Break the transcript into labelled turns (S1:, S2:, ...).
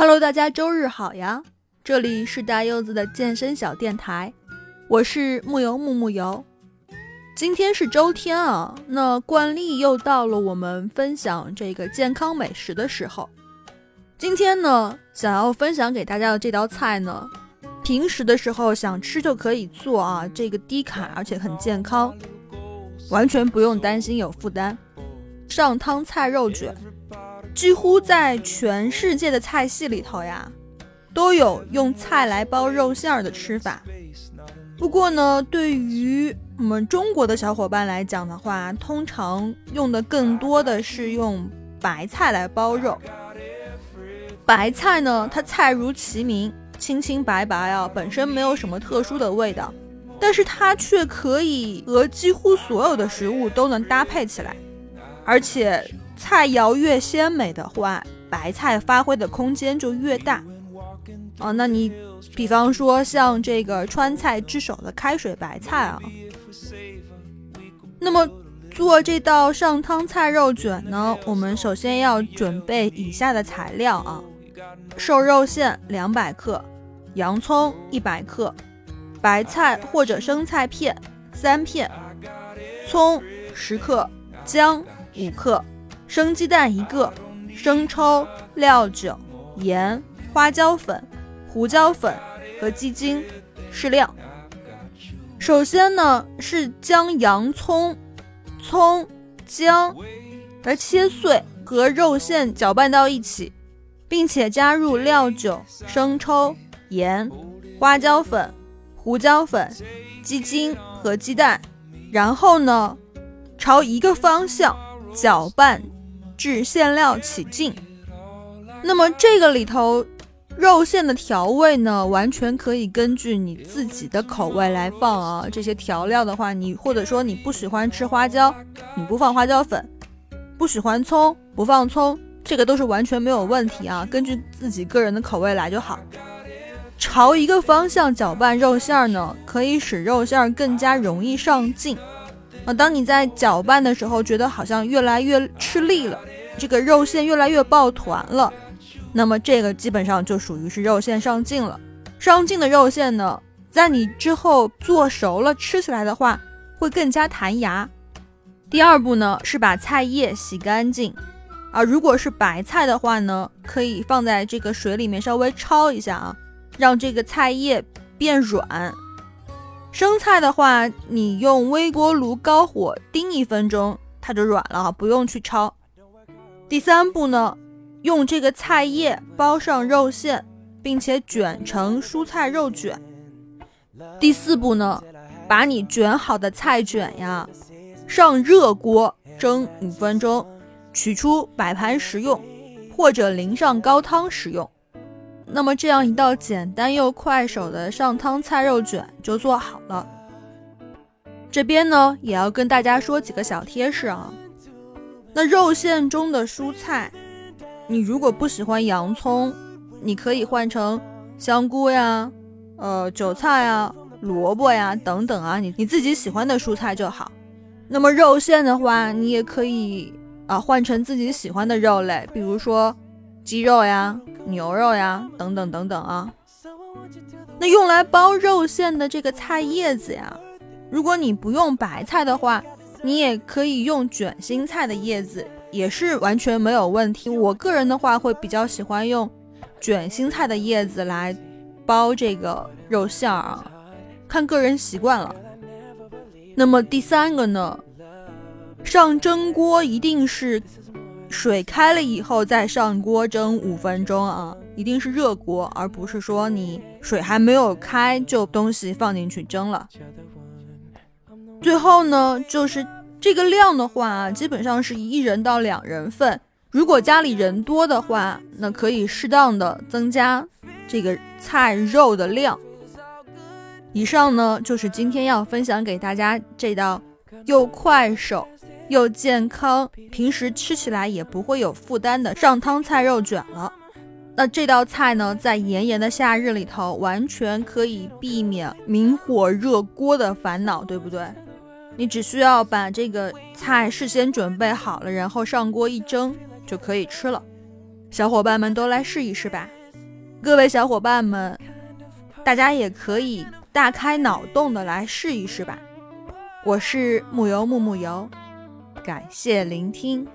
S1: Hello，大家周日好呀！这里是大柚子的健身小电台，我是木油木木油。今天是周天啊，那惯例又到了我们分享这个健康美食的时候。今天呢，想要分享给大家的这道菜呢，平时的时候想吃就可以做啊，这个低卡而且很健康，完全不用担心有负担。上汤菜肉卷。几乎在全世界的菜系里头呀，都有用菜来包肉馅儿的吃法。不过呢，对于我们中国的小伙伴来讲的话，通常用的更多的是用白菜来包肉。白菜呢，它菜如其名，清清白白啊，本身没有什么特殊的味道，但是它却可以和几乎所有的食物都能搭配起来，而且。菜肴越鲜美的话，白菜发挥的空间就越大。哦，那你比方说像这个川菜之首的开水白菜啊，那么做这道上汤菜肉卷呢，我们首先要准备以下的材料啊：瘦肉馅两百克，洋葱一百克，白菜或者生菜片三片，葱十克，姜五克。生鸡蛋一个，生抽、料酒、盐、花椒粉、胡椒粉和鸡精适量。首先呢，是将洋葱、葱、姜来切碎和肉馅搅拌到一起，并且加入料酒、生抽、盐、花椒粉、胡椒粉、鸡精和鸡蛋，然后呢，朝一个方向搅拌。至馅料起劲，那么这个里头肉馅的调味呢，完全可以根据你自己的口味来放啊。这些调料的话，你或者说你不喜欢吃花椒，你不放花椒粉；不喜欢葱，不放葱，这个都是完全没有问题啊。根据自己个人的口味来就好。朝一个方向搅拌肉馅呢，可以使肉馅更加容易上劲。啊，当你在搅拌的时候，觉得好像越来越吃力了，这个肉馅越来越抱团了，那么这个基本上就属于是肉馅上劲了。上劲的肉馅呢，在你之后做熟了，吃起来的话会更加弹牙。第二步呢，是把菜叶洗干净，啊，如果是白菜的话呢，可以放在这个水里面稍微焯一下啊，让这个菜叶变软。生菜的话，你用微波炉高火叮一分钟，它就软了啊，不用去焯。第三步呢，用这个菜叶包上肉馅，并且卷成蔬菜肉卷。第四步呢，把你卷好的菜卷呀，上热锅蒸五分钟，取出摆盘食用，或者淋上高汤食用。那么这样一道简单又快手的上汤菜肉卷就做好了。这边呢也要跟大家说几个小贴士啊。那肉馅中的蔬菜，你如果不喜欢洋葱，你可以换成香菇呀、呃韭菜呀、萝卜呀等等啊，你你自己喜欢的蔬菜就好。那么肉馅的话，你也可以啊换成自己喜欢的肉类，比如说鸡肉呀。牛肉呀，等等等等啊。那用来包肉馅的这个菜叶子呀，如果你不用白菜的话，你也可以用卷心菜的叶子，也是完全没有问题。我个人的话会比较喜欢用卷心菜的叶子来包这个肉馅啊，看个人习惯了。那么第三个呢，上蒸锅一定是。水开了以后再上锅蒸五分钟啊，一定是热锅，而不是说你水还没有开就东西放进去蒸了。最后呢，就是这个量的话，基本上是一人到两人份。如果家里人多的话，那可以适当的增加这个菜肉的量。以上呢，就是今天要分享给大家这道又快手。又健康，平时吃起来也不会有负担的上汤菜肉卷了。那这道菜呢，在炎炎的夏日里头，完全可以避免明火热锅的烦恼，对不对？你只需要把这个菜事先准备好了，然后上锅一蒸就可以吃了。小伙伴们都来试一试吧。各位小伙伴们，大家也可以大开脑洞的来试一试吧。我是木油木木油，感谢聆听。